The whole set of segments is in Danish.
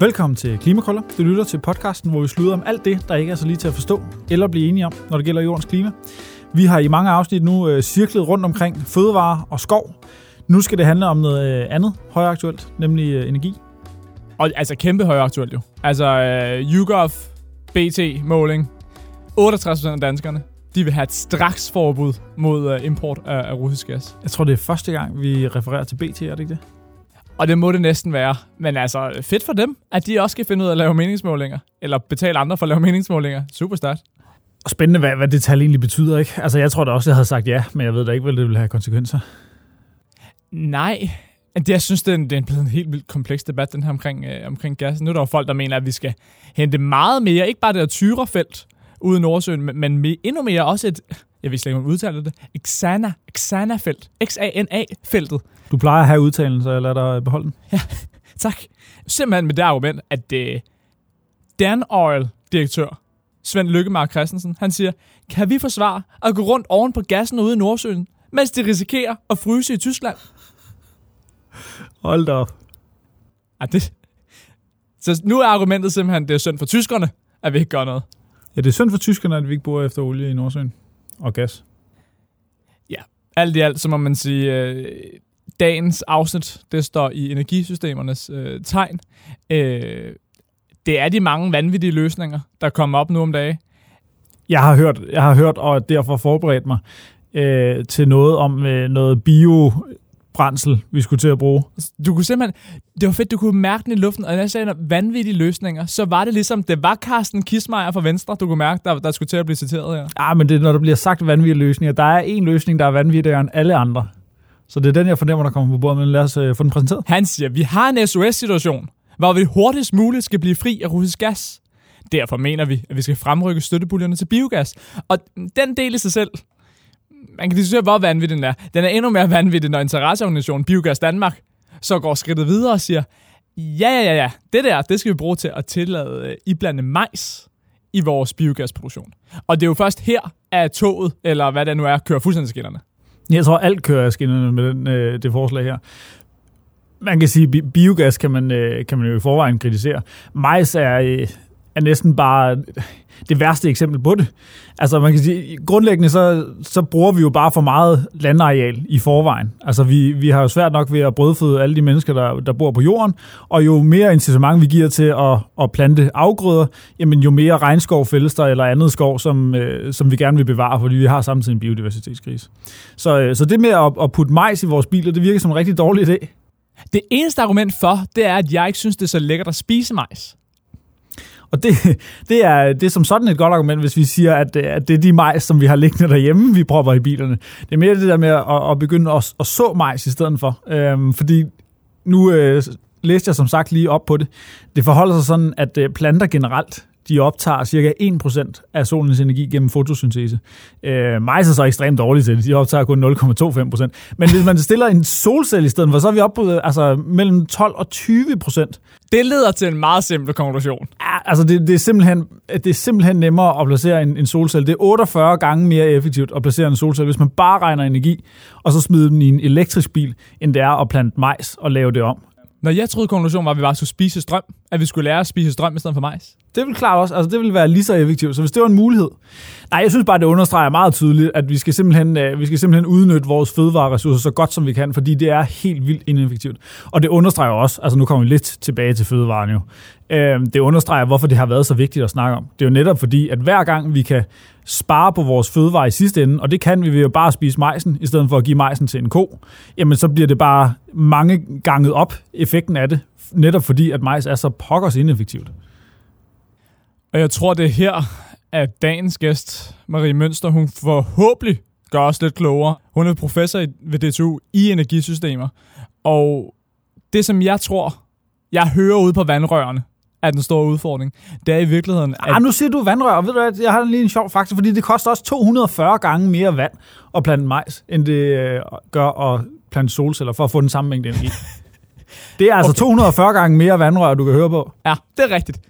Velkommen til Klimakrøller. Du lytter til podcasten, hvor vi slutter om alt det, der ikke er så lige til at forstå eller blive enige om, når det gælder jordens klima. Vi har i mange afsnit nu øh, cirklet rundt omkring fødevare og skov. Nu skal det handle om noget øh, andet højaktuelt, nemlig øh, energi. Og altså kæmpe højaktuelt jo. Altså øh, YouGov BT-måling. 68% af danskerne, de vil have et straks forbud mod import af, af russisk gas. Jeg tror, det er første gang, vi refererer til BT, er det ikke det? Og det må det næsten være. Men altså, fedt for dem, at de også skal finde ud af at lave meningsmålinger. Eller betale andre for at lave meningsmålinger. Super stærkt. Og spændende, hvad, hvad det tal egentlig betyder, ikke? Altså, jeg tror da også, jeg havde sagt ja, men jeg ved da ikke, hvad det ville have konsekvenser. Nej, det, jeg synes, det er, en, det er blevet en helt vildt kompleks debat, den her omkring, øh, omkring gas. Nu er der jo folk, der mener, at vi skal hente meget mere, ikke bare det der tyrefelt ude i Nordsøen, men, men endnu mere også et, jeg vil slet ikke, udtale det, Xana, Xana-felt, X-A-N-A-feltet. Du plejer at have udtalen, så jeg lader dig beholde den. Ja, tak. Simpelthen med det argument, at uh, Dan Oil-direktør, Svend Lykkemark Christensen, han siger, kan vi forsvare at gå rundt oven på gassen ude i Nordsøen, mens de risikerer at fryse i Tyskland? Hold da op. Ja, det... Så nu er argumentet simpelthen, at det er synd for tyskerne, at vi ikke gør noget. Ja, det er synd for tyskerne, at vi ikke bor efter olie i Nordsøen og gas. Ja, alt i alt, så må man sige, øh, dagens afsnit, det står i energisystemernes øh, tegn. Øh, det er de mange vanvittige løsninger, der kommer op nu om dagen. Jeg har hørt, jeg har hørt og derfor forberedt mig øh, til noget om øh, noget bio brændsel, vi skulle til at bruge. Du kunne simpelthen, det var fedt, du kunne mærke den i luften, og når jeg sagde vanvittige løsninger, så var det ligesom, det var Carsten Kismeier fra Venstre, du kunne mærke, der, der skulle til at blive citeret her. Ja, men det er, når der bliver sagt vanvittige løsninger. Der er en løsning, der er vanvittigere end alle andre. Så det er den, jeg fornemmer, der kommer på bordet, men lad os uh, få den præsenteret. Han siger, vi har en SOS-situation, hvor vi hurtigst muligt skal blive fri af russisk gas. Derfor mener vi, at vi skal fremrykke støttepuljerne til biogas. Og den del i sig selv, man kan diskutere, hvor vanvittig den er. Den er endnu mere vanvittig, når interesseorganisationen Biogas Danmark så går skridtet videre og siger, ja, ja, ja, ja, det der, det skal vi bruge til at tillade øh, iblande majs i vores biogasproduktion. Og det er jo først her, at toget, eller hvad det nu er, kører fuldstændig skinnerne. Jeg tror, alt kører skinnerne med den, øh, det forslag her. Man kan sige, at biogas kan man, øh, kan man jo i forvejen kritisere. Majs er, øh, er næsten bare det værste eksempel på det. Altså man kan sige, grundlæggende så, så bruger vi jo bare for meget landareal i forvejen. Altså vi, vi har jo svært nok ved at brødføde alle de mennesker, der, der bor på jorden, og jo mere incitament vi giver til at, at plante afgrøder, jamen jo mere regnskov fældes der, eller andet skov, som, øh, som vi gerne vil bevare, fordi vi har samtidig en biodiversitetskrise. Så, øh, så det med at, at putte majs i vores biler, det virker som en rigtig dårlig idé. Det eneste argument for, det er, at jeg ikke synes, det er så lækkert at spise majs. Og det, det, er, det er som sådan et godt argument, hvis vi siger, at, at det er de majs, som vi har liggende derhjemme, vi propper i bilerne. Det er mere det der med at, at begynde at, at så majs i stedet for. Øhm, fordi nu øh, læste jeg som sagt lige op på det. Det forholder sig sådan, at øh, planter generelt de optager cirka 1% af solens energi gennem fotosyntese. Øh, majs er så ekstremt dårligt til det. De optager kun 0,25%. Men hvis man stiller en solcelle i stedet for, så er vi oppe på altså, mellem 12 og 20%. Det leder til en meget simpel konklusion. Ja, altså det, det, er simpelthen, det er simpelthen nemmere at placere en, en solcelle. Det er 48 gange mere effektivt at placere en solcelle, hvis man bare regner energi, og så smider den i en elektrisk bil, end det er at plante majs og lave det om. Når jeg troede, konklusionen var, at vi bare skulle spise strøm, at vi skulle lære at spise strøm i stedet for majs. Det vil klart også, altså det vil være lige så effektivt. Så hvis det var en mulighed. Nej, jeg synes bare, det understreger meget tydeligt, at vi skal simpelthen, øh, vi skal simpelthen udnytte vores fødevareressourcer så godt som vi kan, fordi det er helt vildt ineffektivt. Og det understreger også, altså nu kommer vi lidt tilbage til fødevaren jo. Øh, det understreger, hvorfor det har været så vigtigt at snakke om. Det er jo netop fordi, at hver gang vi kan spare på vores fødevare i sidste ende, og det kan vi ved jo bare spise majsen, i stedet for at give majsen til en ko, jamen så bliver det bare mange gange op, effekten af det, netop fordi, at majs er så pokkers ineffektivt. Og jeg tror, det er her, at dagens gæst, Marie Mønster, hun forhåbentlig gør os lidt klogere. Hun er professor ved DTU i energisystemer. Og det, som jeg tror, jeg hører ude på vandrørene, er den store udfordring. Det er i virkeligheden... At... Ah, nu siger du vandrør, ved du hvad, jeg har lige en sjov faktor, fordi det koster også 240 gange mere vand at plante majs, end det øh, gør at plante solceller, for at få den samme mængde energi. det er altså okay. 240 gange mere vandrør, du kan høre på. Ja, det er rigtigt.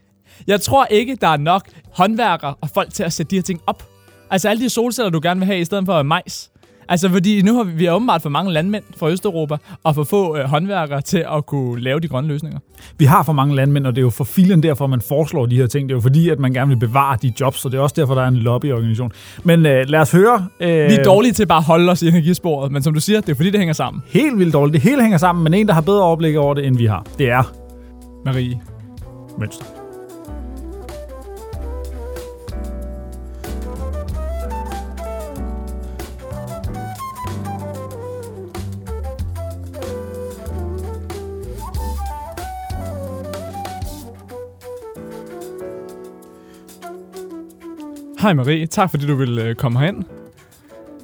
Jeg tror ikke, der er nok håndværkere og folk til at sætte de her ting op. Altså alle de solceller, du gerne vil have i stedet for majs. Altså, fordi nu har vi, vi har åbenbart for mange landmænd fra Østeuropa, og for få øh, håndværkere til at kunne lave de grønne løsninger. Vi har for mange landmænd, og det er jo for filen derfor, man foreslår de her ting. Det er jo fordi, at man gerne vil bevare de jobs, og det er også derfor, der er en lobbyorganisation. Men øh, lad os høre. Øh, Vi er dårlige til bare at holde os i energisporet, men som du siger, det er fordi, det hænger sammen. Helt vildt dårligt. Det hele hænger sammen, men en, der har bedre overblik over det, end vi har. Det er Marie. Mønster. Hej Marie, tak fordi du vil øh, komme herind.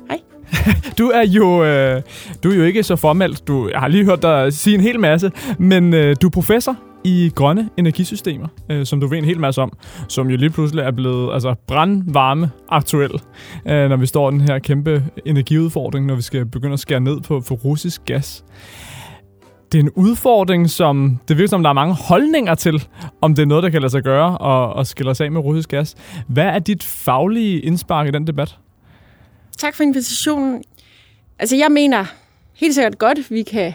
Hej. Du er jo øh, du er jo ikke så formelt. Du jeg har lige hørt dig sige en hel masse, men øh, du er professor i grønne energisystemer, øh, som du ved en hel masse om, som jo lige pludselig er blevet altså, brandvarme aktuel, øh, når vi står i den her kæmpe energiudfordring, når vi skal begynde at skære ned på for russisk gas. Det er en udfordring, som det virker som, der er mange holdninger til, om det er noget, der kan lade sig gøre og, og skille os af med russisk gas. Hvad er dit faglige indspark i den debat? Tak for invitationen. Altså, jeg mener helt sikkert godt, at vi kan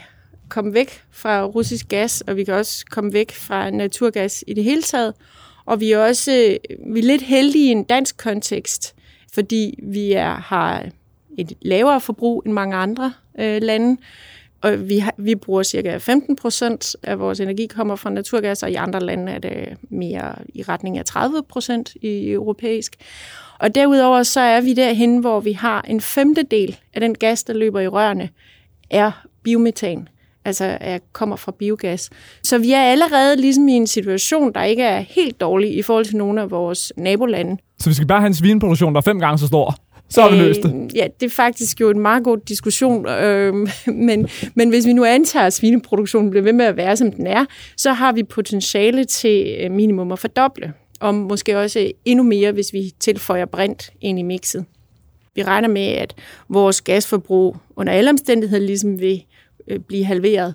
komme væk fra russisk gas, og vi kan også komme væk fra naturgas i det hele taget. Og vi er også vi er lidt heldige i en dansk kontekst, fordi vi er, har et lavere forbrug end mange andre øh, lande. Og vi, har, vi bruger cirka 15 procent af vores energi kommer fra naturgas, og i andre lande er det mere i retning af 30 procent i europæisk. Og derudover så er vi derhen, hvor vi har en femtedel af den gas, der løber i rørene, er biometan, altså er, kommer fra biogas. Så vi er allerede ligesom i en situation, der ikke er helt dårlig i forhold til nogle af vores nabolande. Så vi skal bare have en svineproduktion, der er fem gange så stor. Så har vi løst det. Øh, Ja, det er faktisk jo en meget god diskussion, øh, men, men hvis vi nu antager, at svineproduktionen bliver ved med at være, som den er, så har vi potentiale til øh, minimum at fordoble, og måske også endnu mere, hvis vi tilføjer brint ind i mixet. Vi regner med, at vores gasforbrug under alle omstændigheder ligesom vil øh, blive halveret,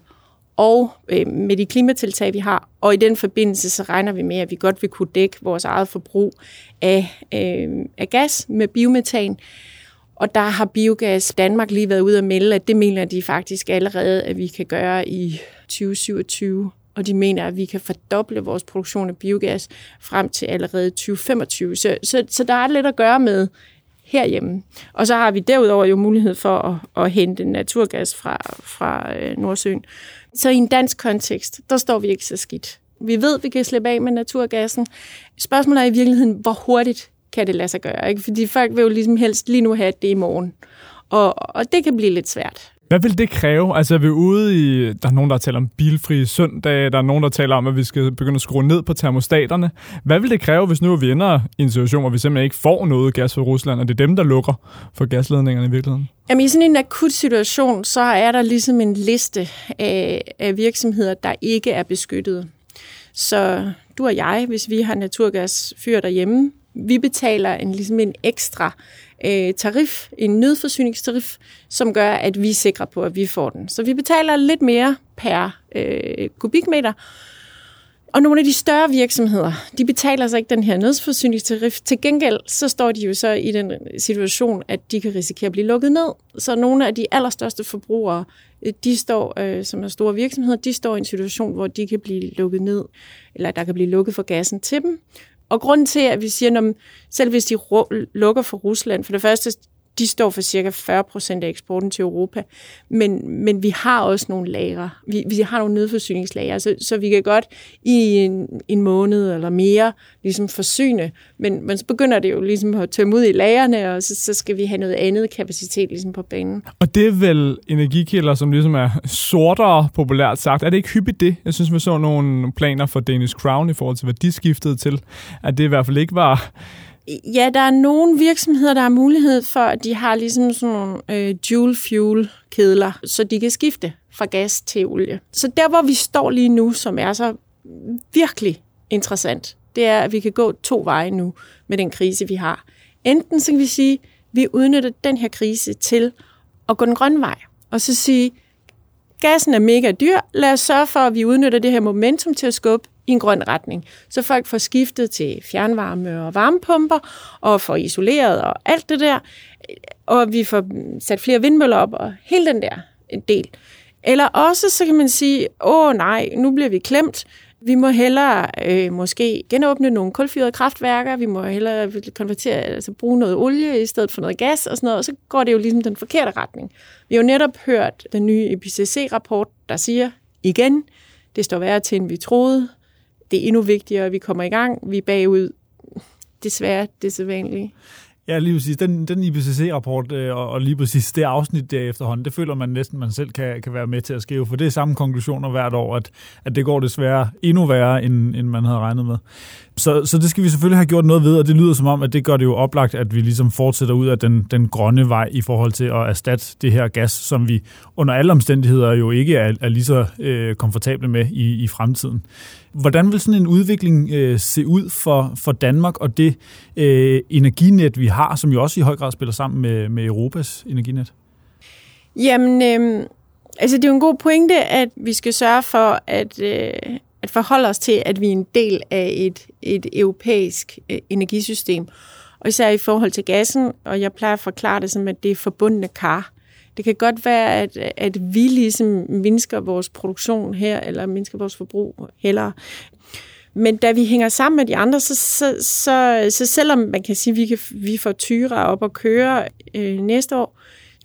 og øh, med de klimatiltag, vi har, og i den forbindelse, så regner vi med, at vi godt vil kunne dække vores eget forbrug af, øh, af gas med biometan. Og der har Biogas Danmark lige været ude at melde, at det mener de faktisk allerede, at vi kan gøre i 2027. Og de mener, at vi kan fordoble vores produktion af biogas frem til allerede 2025. Så, så, så der er lidt at gøre med herhjemme. Og så har vi derudover jo mulighed for at, at hente naturgas fra, fra øh, Nordsøen. Så i en dansk kontekst, der står vi ikke så skidt. Vi ved, at vi kan slippe af med naturgassen. Spørgsmålet er i virkeligheden, hvor hurtigt kan det lade sig gøre? Ikke? Fordi folk vil jo ligesom helst lige nu have det i morgen. Og, og det kan blive lidt svært. Hvad vil det kræve? Altså er vi ude i... Der er nogen, der taler om bilfri søndag. Der er nogen, der taler om, at vi skal begynde at skrue ned på termostaterne. Hvad vil det kræve, hvis nu vi ender i en situation, hvor vi simpelthen ikke får noget gas fra Rusland, og det er dem, der lukker for gasledningerne i virkeligheden? Jamen, i sådan en akut situation, så er der ligesom en liste af, af virksomheder, der ikke er beskyttet. Så du og jeg, hvis vi har naturgasfyr derhjemme, vi betaler en, ligesom en ekstra øh, tarif, en nødforsyningstarif, som gør, at vi er sikre på, at vi får den. Så vi betaler lidt mere per øh, kubikmeter. Og nogle af de større virksomheder, de betaler så ikke den her nødforsyningstarif. Til gengæld, så står de jo så i den situation, at de kan risikere at blive lukket ned. Så nogle af de allerstørste forbrugere, øh, de står, øh, som er store virksomheder, de står i en situation, hvor de kan blive lukket ned, eller der kan blive lukket for gassen til dem. Og grunden til, at vi siger, at selv hvis de lukker for Rusland, for det første, de står for cirka 40 procent af eksporten til Europa, men, men vi har også nogle lagre. Vi, vi har nogle nødforsyningslager, så, så vi kan godt i en, en måned eller mere ligesom forsyne, men, men så begynder det jo ligesom at tømme ud i lagerne, og så, så skal vi have noget andet kapacitet ligesom på banen. Og det er vel energikilder, som ligesom er sortere populært sagt. Er det ikke hyppigt det? Jeg synes, vi så nogle planer for Danish Crown i forhold til, hvad de skiftede til, at det i hvert fald ikke var Ja, der er nogle virksomheder, der har mulighed for, at de har ligesom sådan nogle øh, dual fuel kedler, så de kan skifte fra gas til olie. Så der, hvor vi står lige nu, som er så virkelig interessant, det er, at vi kan gå to veje nu med den krise, vi har. Enten så kan vi sige, at vi udnytter den her krise til at gå den grønne vej, og så sige, gassen er mega dyr, lad os sørge for, at vi udnytter det her momentum til at skubbe i en grøn retning. Så folk får skiftet til fjernvarme og varmepumper, og får isoleret og alt det der, og vi får sat flere vindmøller op, og hele den der del. Eller også så kan man sige, åh nej, nu bliver vi klemt, vi må hellere øh, måske genåbne nogle kulfyrede kraftværker, vi må hellere konvertere, altså bruge noget olie i stedet for noget gas og sådan noget, og så går det jo ligesom den forkerte retning. Vi har jo netop hørt den nye IPCC-rapport, der siger igen, det står værre til, end vi troede. Det er endnu vigtigere, at vi kommer i gang. Vi er bagud. Desværre, det er sædvanligt. Ja, lige præcis. Den, den IPCC-rapport øh, og, lige præcis det afsnit der efterhånden, det føler man næsten, man selv kan, kan være med til at skrive, for det er samme konklusioner hvert år, at, at det går desværre endnu værre, end, end man havde regnet med. Så, så det skal vi selvfølgelig have gjort noget ved, og det lyder som om, at det gør det jo oplagt, at vi ligesom fortsætter ud af den, den grønne vej i forhold til at erstatte det her gas, som vi under alle omstændigheder jo ikke er, er lige så øh, komfortable med i, i fremtiden. Hvordan vil sådan en udvikling øh, se ud for, for Danmark og det øh, energinet, vi har, har, som jo også i høj grad spiller sammen med, med Europas energinet? Jamen, øh, altså det er jo en god pointe, at vi skal sørge for at, øh, at forholde os til, at vi er en del af et, et europæisk øh, energisystem. Og især i forhold til gassen, og jeg plejer at forklare det som, at det er forbundne kar. Det kan godt være, at, at vi ligesom mindsker vores produktion her, eller mindsker vores forbrug heller. Men da vi hænger sammen med de andre, så, så, så, så selvom man kan sige, at vi, kan, vi får tyre op og køre øh, næste år,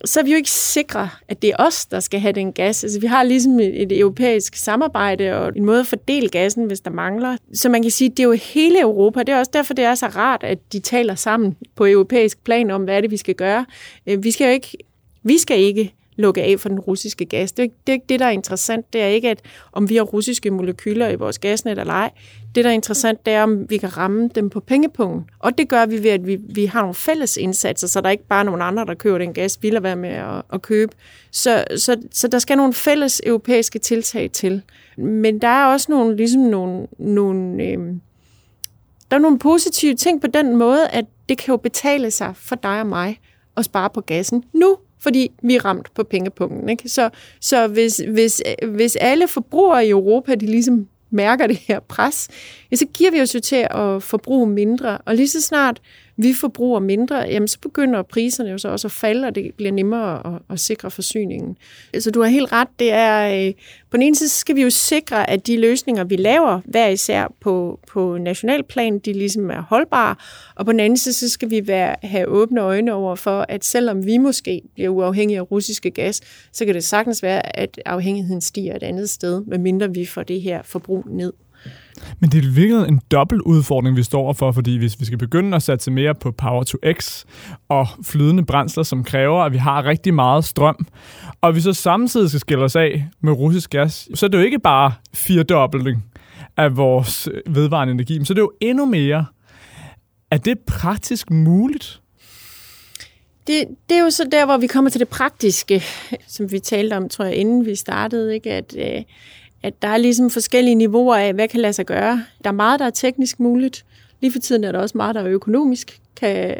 så er vi jo ikke sikre, at det er os, der skal have den gas. Altså, vi har ligesom et, et europæisk samarbejde og en måde at fordele gassen, hvis der mangler. Så man kan sige, at det er jo hele Europa. Det er også derfor, det er så rart, at de taler sammen på europæisk plan om, hvad er det, vi skal gøre. Øh, vi skal jo ikke vi skal ikke lukke af for den russiske gas. Det er, det er ikke det, der er interessant. Det er ikke, at om vi har russiske molekyler i vores gasnet eller ej. Det, der er interessant, det er, om vi kan ramme dem på pengepunkten. Og det gør vi ved, at vi, vi har nogle fælles indsatser, så der er ikke bare nogen andre, der køber den gas, vi lader være med at, at købe. Så, så, så der skal nogle fælles europæiske tiltag til. Men der er også nogle, ligesom nogle, nogle øh, der er nogle positive ting på den måde, at det kan jo betale sig for dig og mig at spare på gassen nu, fordi vi er ramt på pengepunkten. Ikke? Så, så hvis, hvis, hvis alle forbrugere i Europa, de ligesom mærker det her pres, ja, så giver vi os jo til at forbruge mindre. Og lige så snart vi forbruger mindre, jamen så begynder priserne jo så også at falde, og det bliver nemmere at, at sikre forsyningen. Så du har helt ret, det er, øh, på den ene side skal vi jo sikre, at de løsninger, vi laver hver især på, på nationalplan, de ligesom er holdbare, og på den anden side, så skal vi være, have åbne øjne over for, at selvom vi måske bliver uafhængige af russiske gas, så kan det sagtens være, at afhængigheden stiger et andet sted, medmindre vi får det her forbrug ned. Men det er virkelig en dobbelt udfordring, vi står for, fordi hvis vi skal begynde at satse mere på Power to X og flydende brændsler, som kræver, at vi har rigtig meget strøm, og vi så samtidig skal skille os af med russisk gas, så er det jo ikke bare firedobling af vores øh, vedvarende energi, men så er det jo endnu mere. Er det praktisk muligt? Det, det er jo så der, hvor vi kommer til det praktiske, som vi talte om, tror jeg, inden vi startede, ikke? at øh, at der er ligesom forskellige niveauer af, hvad kan lade sig gøre. Der er meget, der er teknisk muligt. Lige for tiden er der også meget, der er økonomisk kan,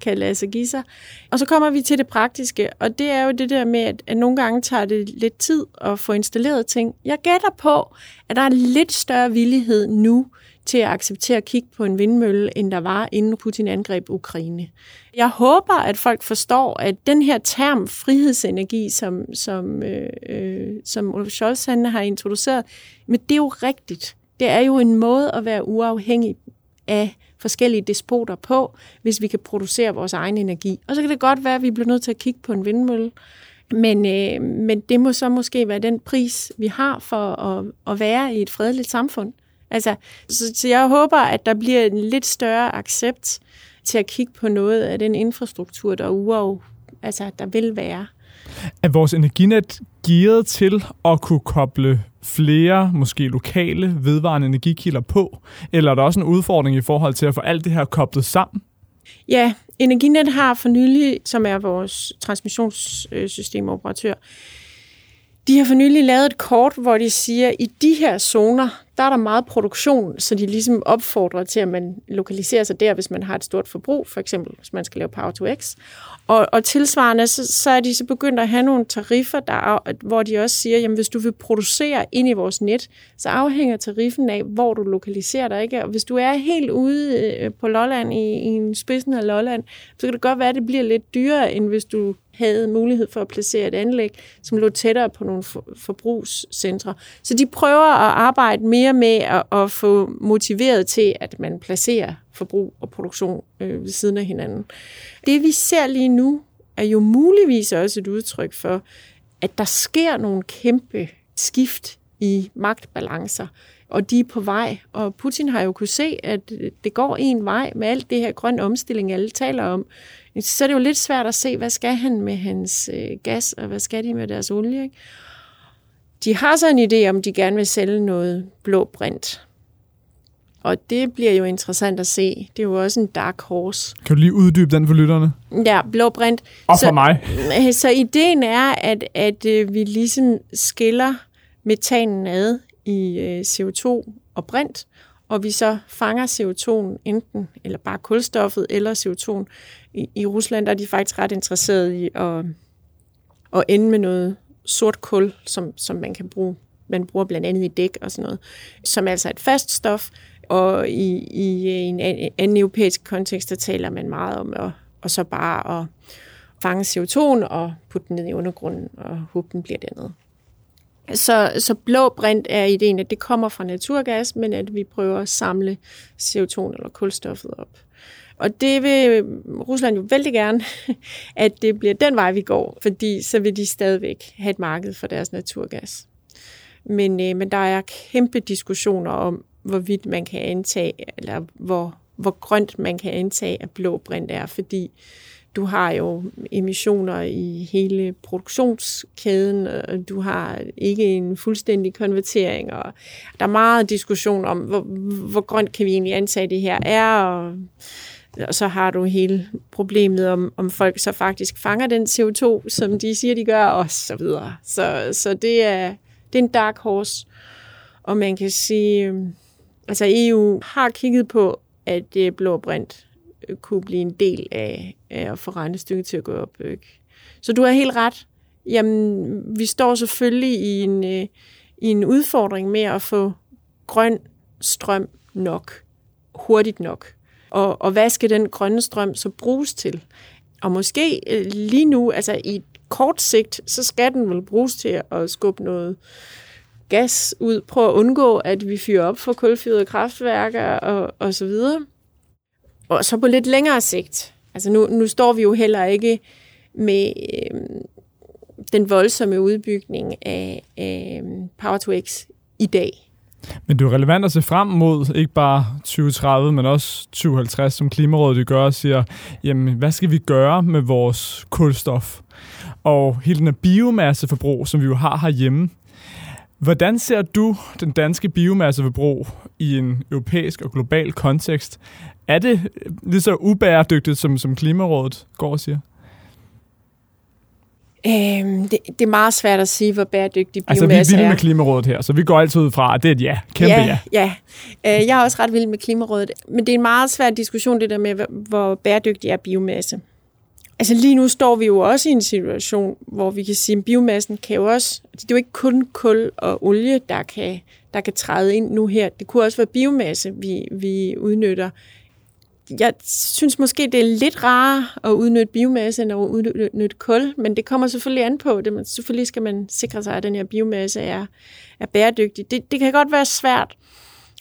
kan lade sig give sig. Og så kommer vi til det praktiske, og det er jo det der med, at, at nogle gange tager det lidt tid at få installeret ting. Jeg gætter på, at der er lidt større villighed nu til at acceptere at kigge på en vindmølle, end der var, inden Putin angreb Ukraine. Jeg håber, at folk forstår, at den her term frihedsenergi, som, som, øh, øh som Olaf Scholz han har introduceret, men det er jo rigtigt. Det er jo en måde at være uafhængig af forskellige despoter på, hvis vi kan producere vores egen energi. Og så kan det godt være, at vi bliver nødt til at kigge på en vindmølle, men, øh, men det må så måske være den pris, vi har for at, at være i et fredeligt samfund. Altså, så, så jeg håber, at der bliver en lidt større accept til at kigge på noget af den infrastruktur, der uaf, altså, der vil være. Er vores energinet gearet til at kunne koble flere, måske lokale, vedvarende energikilder på? Eller er der også en udfordring i forhold til at få alt det her koblet sammen? Ja, Energinet har for nylig, som er vores transmissionsystemoperatør, de har for nylig lavet et kort, hvor de siger, at i de her zoner, der er der meget produktion, så de ligesom opfordrer til, at man lokaliserer sig der, hvis man har et stort forbrug, for eksempel hvis man skal lave Power to X. Og, og tilsvarende, så, så er de så begyndt at have nogle tariffer, der, hvor de også siger, jamen hvis du vil producere ind i vores net, så afhænger tariffen af, hvor du lokaliserer dig. Ikke? Og hvis du er helt ude øh, på Lolland, i, i en spidsen af Lolland, så kan det godt være, at det bliver lidt dyrere, end hvis du havde mulighed for at placere et anlæg, som lå tættere på nogle for, forbrugscentre. Så de prøver at arbejde mere med at, at få motiveret til, at man placerer forbrug og produktion øh, ved siden af hinanden. Det vi ser lige nu, er jo muligvis også et udtryk for, at der sker nogle kæmpe skift i magtbalancer, og de er på vej. Og Putin har jo kunne se, at det går en vej med alt det her grøn omstilling, alle taler om. Så er det jo lidt svært at se, hvad skal han med hans øh, gas, og hvad skal de med deres olie. Ikke? De har så en idé om, de gerne vil sælge noget blå brint. Og det bliver jo interessant at se. Det er jo også en dark horse. Kan du lige uddybe den for lytterne? Ja, blå brint. Og for så, mig. Så ideen er, at, at øh, vi ligesom skiller metanen ad i øh, CO2 og brint, og vi så fanger CO2'en enten, eller bare kulstoffet, eller CO2'en. I, I Rusland der er de faktisk ret interesserede i at, at ende med noget sort kul, som, som man kan bruge. Man bruger blandt andet i dæk og sådan noget, som er altså et fast stof, og i, i en anden europæisk kontekst, der taler man meget om at, og så bare at fange CO2'en og putte den ned i undergrunden, og håbe, den bliver dernede. Så, så blå brint er ideen, at det kommer fra naturgas, men at vi prøver at samle CO2 eller kulstoffet op. Og det vil Rusland jo vældig gerne, at det bliver den vej, vi går, fordi så vil de stadigvæk have et marked for deres naturgas. Men, øh, men der er kæmpe diskussioner om, hvorvidt man kan antage, eller hvor, hvor grønt man kan antage, at blå brint er, fordi øh, du har jo emissioner i hele produktionskæden, og du har ikke en fuldstændig konvertering, og der er meget diskussion om, hvor, hvor grønt kan vi egentlig antage det her er, og, og så har du hele problemet om, om folk så faktisk fanger den CO2, som de siger, de gør, og så videre. Så, så det, er, det er en dark horse, og man kan sige, øhm, altså EU har kigget på, at det er blå brint Øh, kunne blive en del af, af at få regnestykket til at gå op. Ikke? Så du har helt ret. Jamen, vi står selvfølgelig i en, øh, i en udfordring med at få grøn strøm nok, hurtigt nok. Og, og hvad skal den grønne strøm så bruges til? Og måske øh, lige nu, altså i kort sigt, så skal den vel bruges til at skubbe noget gas ud. prøve at undgå, at vi fyrer op for kulfyrede kraftværker og, og så videre. Og så på lidt længere sigt, altså nu, nu står vi jo heller ikke med øh, den voldsomme udbygning af, af Power to X i dag. Men det er jo relevant at se frem mod ikke bare 2030, men også 2050, som Klimarådet gør og siger, jamen hvad skal vi gøre med vores kulstof? Og hele den her biomasseforbrug, som vi jo har herhjemme, Hvordan ser du den danske biomasseforbrug i en europæisk og global kontekst? Er det lige så ubæredygtigt, som, som Klimarådet går og siger? Øhm, det, det er meget svært at sige, hvor bæredygtig biomasse er. Altså, vi er vilde med Klimarådet her, så vi går altid ud fra, at det er et ja. Kæmpe ja. Ja, ja. Øh, jeg er også ret vild med Klimarådet. Men det er en meget svær diskussion, det der med, hvor bæredygtig er biomasse. Altså lige nu står vi jo også i en situation, hvor vi kan sige, at biomassen kan jo også, altså, det er jo ikke kun kul og olie, der kan, der kan træde ind nu her. Det kunne også være biomasse, vi, vi udnytter jeg synes måske, det er lidt rarere at udnytte biomasse end at udnytte kul, men det kommer selvfølgelig an på det. Men selvfølgelig skal man sikre sig, at den her biomasse er, er bæredygtig. Det, det kan godt være svært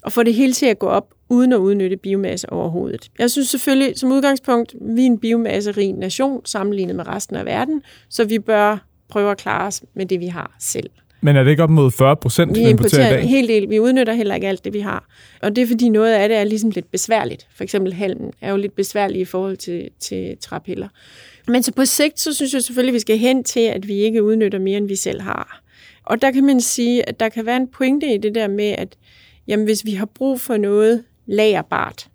at få det hele til at gå op, uden at udnytte biomasse overhovedet. Jeg synes selvfølgelig, som udgangspunkt, vi er en biomasserig nation sammenlignet med resten af verden, så vi bør prøve at klare os med det, vi har selv. Men er det ikke op mod 40 procent, vi importerer i dag? Helt del. Vi udnytter heller ikke alt det, vi har. Og det er fordi noget af det er ligesom lidt besværligt. For eksempel halmen er jo lidt besværlig i forhold til, til træpiller. Men så på sigt, så synes jeg selvfølgelig, at vi skal hen til, at vi ikke udnytter mere, end vi selv har. Og der kan man sige, at der kan være en pointe i det der med, at jamen, hvis vi har brug for noget lagerbart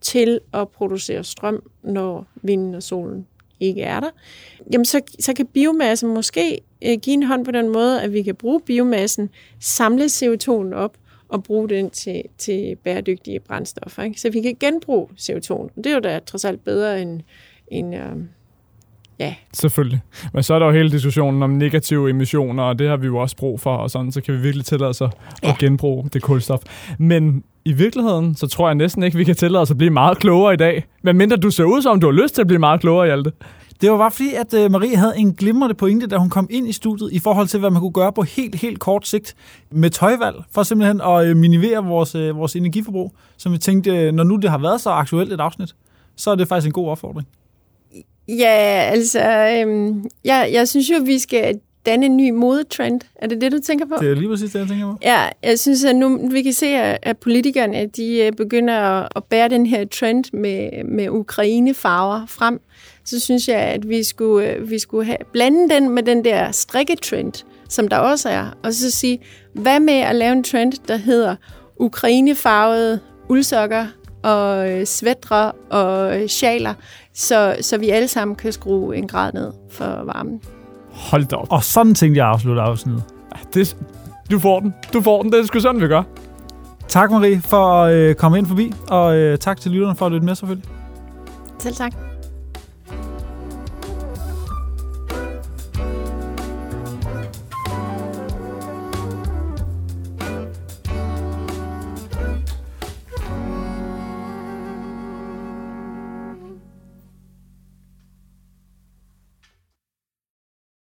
til at producere strøm, når vinden og solen ikke er der, jamen så, så kan biomasse måske øh, give en hånd på den måde, at vi kan bruge biomassen, samle CO2'en op, og bruge den til, til bæredygtige brændstoffer. Ikke? Så vi kan genbruge CO2. Det er jo da trods alt bedre end, end øh, ja. Selvfølgelig. Men så er der jo hele diskussionen om negative emissioner, og det har vi jo også brug for, og sådan, så kan vi virkelig tillade os at ja. genbruge det kulstof. Men i virkeligheden, så tror jeg næsten ikke, vi kan tillade os at blive meget klogere i dag. Men mindre du ser ud som, du har lyst til at blive meget klogere, Hjalte. Det var bare fordi, at øh, Marie havde en glimrende pointe, da hun kom ind i studiet, i forhold til, hvad man kunne gøre på helt, helt kort sigt med tøjvalg, for simpelthen at øh, minimere vores, øh, vores energiforbrug. Så vi tænkte, når nu det har været så aktuelt et afsnit, så er det faktisk en god opfordring. Ja, altså, øhm, jeg, jeg synes jo, vi skal danne en ny modetrend. Er det det, du tænker på? Det er lige præcis det, jeg tænker på. Ja, jeg synes, at nu vi kan se, at politikerne de begynder at bære den her trend med, med Ukraine-farver frem så synes jeg, at vi skulle, øh, vi skulle have, blande den med den der strikketrend, som der også er, og så sige, hvad med at lave en trend, der hedder ukrainefarvede uldsokker og øh, svætre og øh, sjaler, så, så vi alle sammen kan skrue en grad ned for varmen. Hold da op. Og sådan tænkte jeg at afslutte afsnittet. Det, du får den. Du får den. Det er sgu sådan, vi gør. Tak, Marie, for at øh, komme ind forbi, og øh, tak til lytterne for at lytte med, selvfølgelig. Selv tak.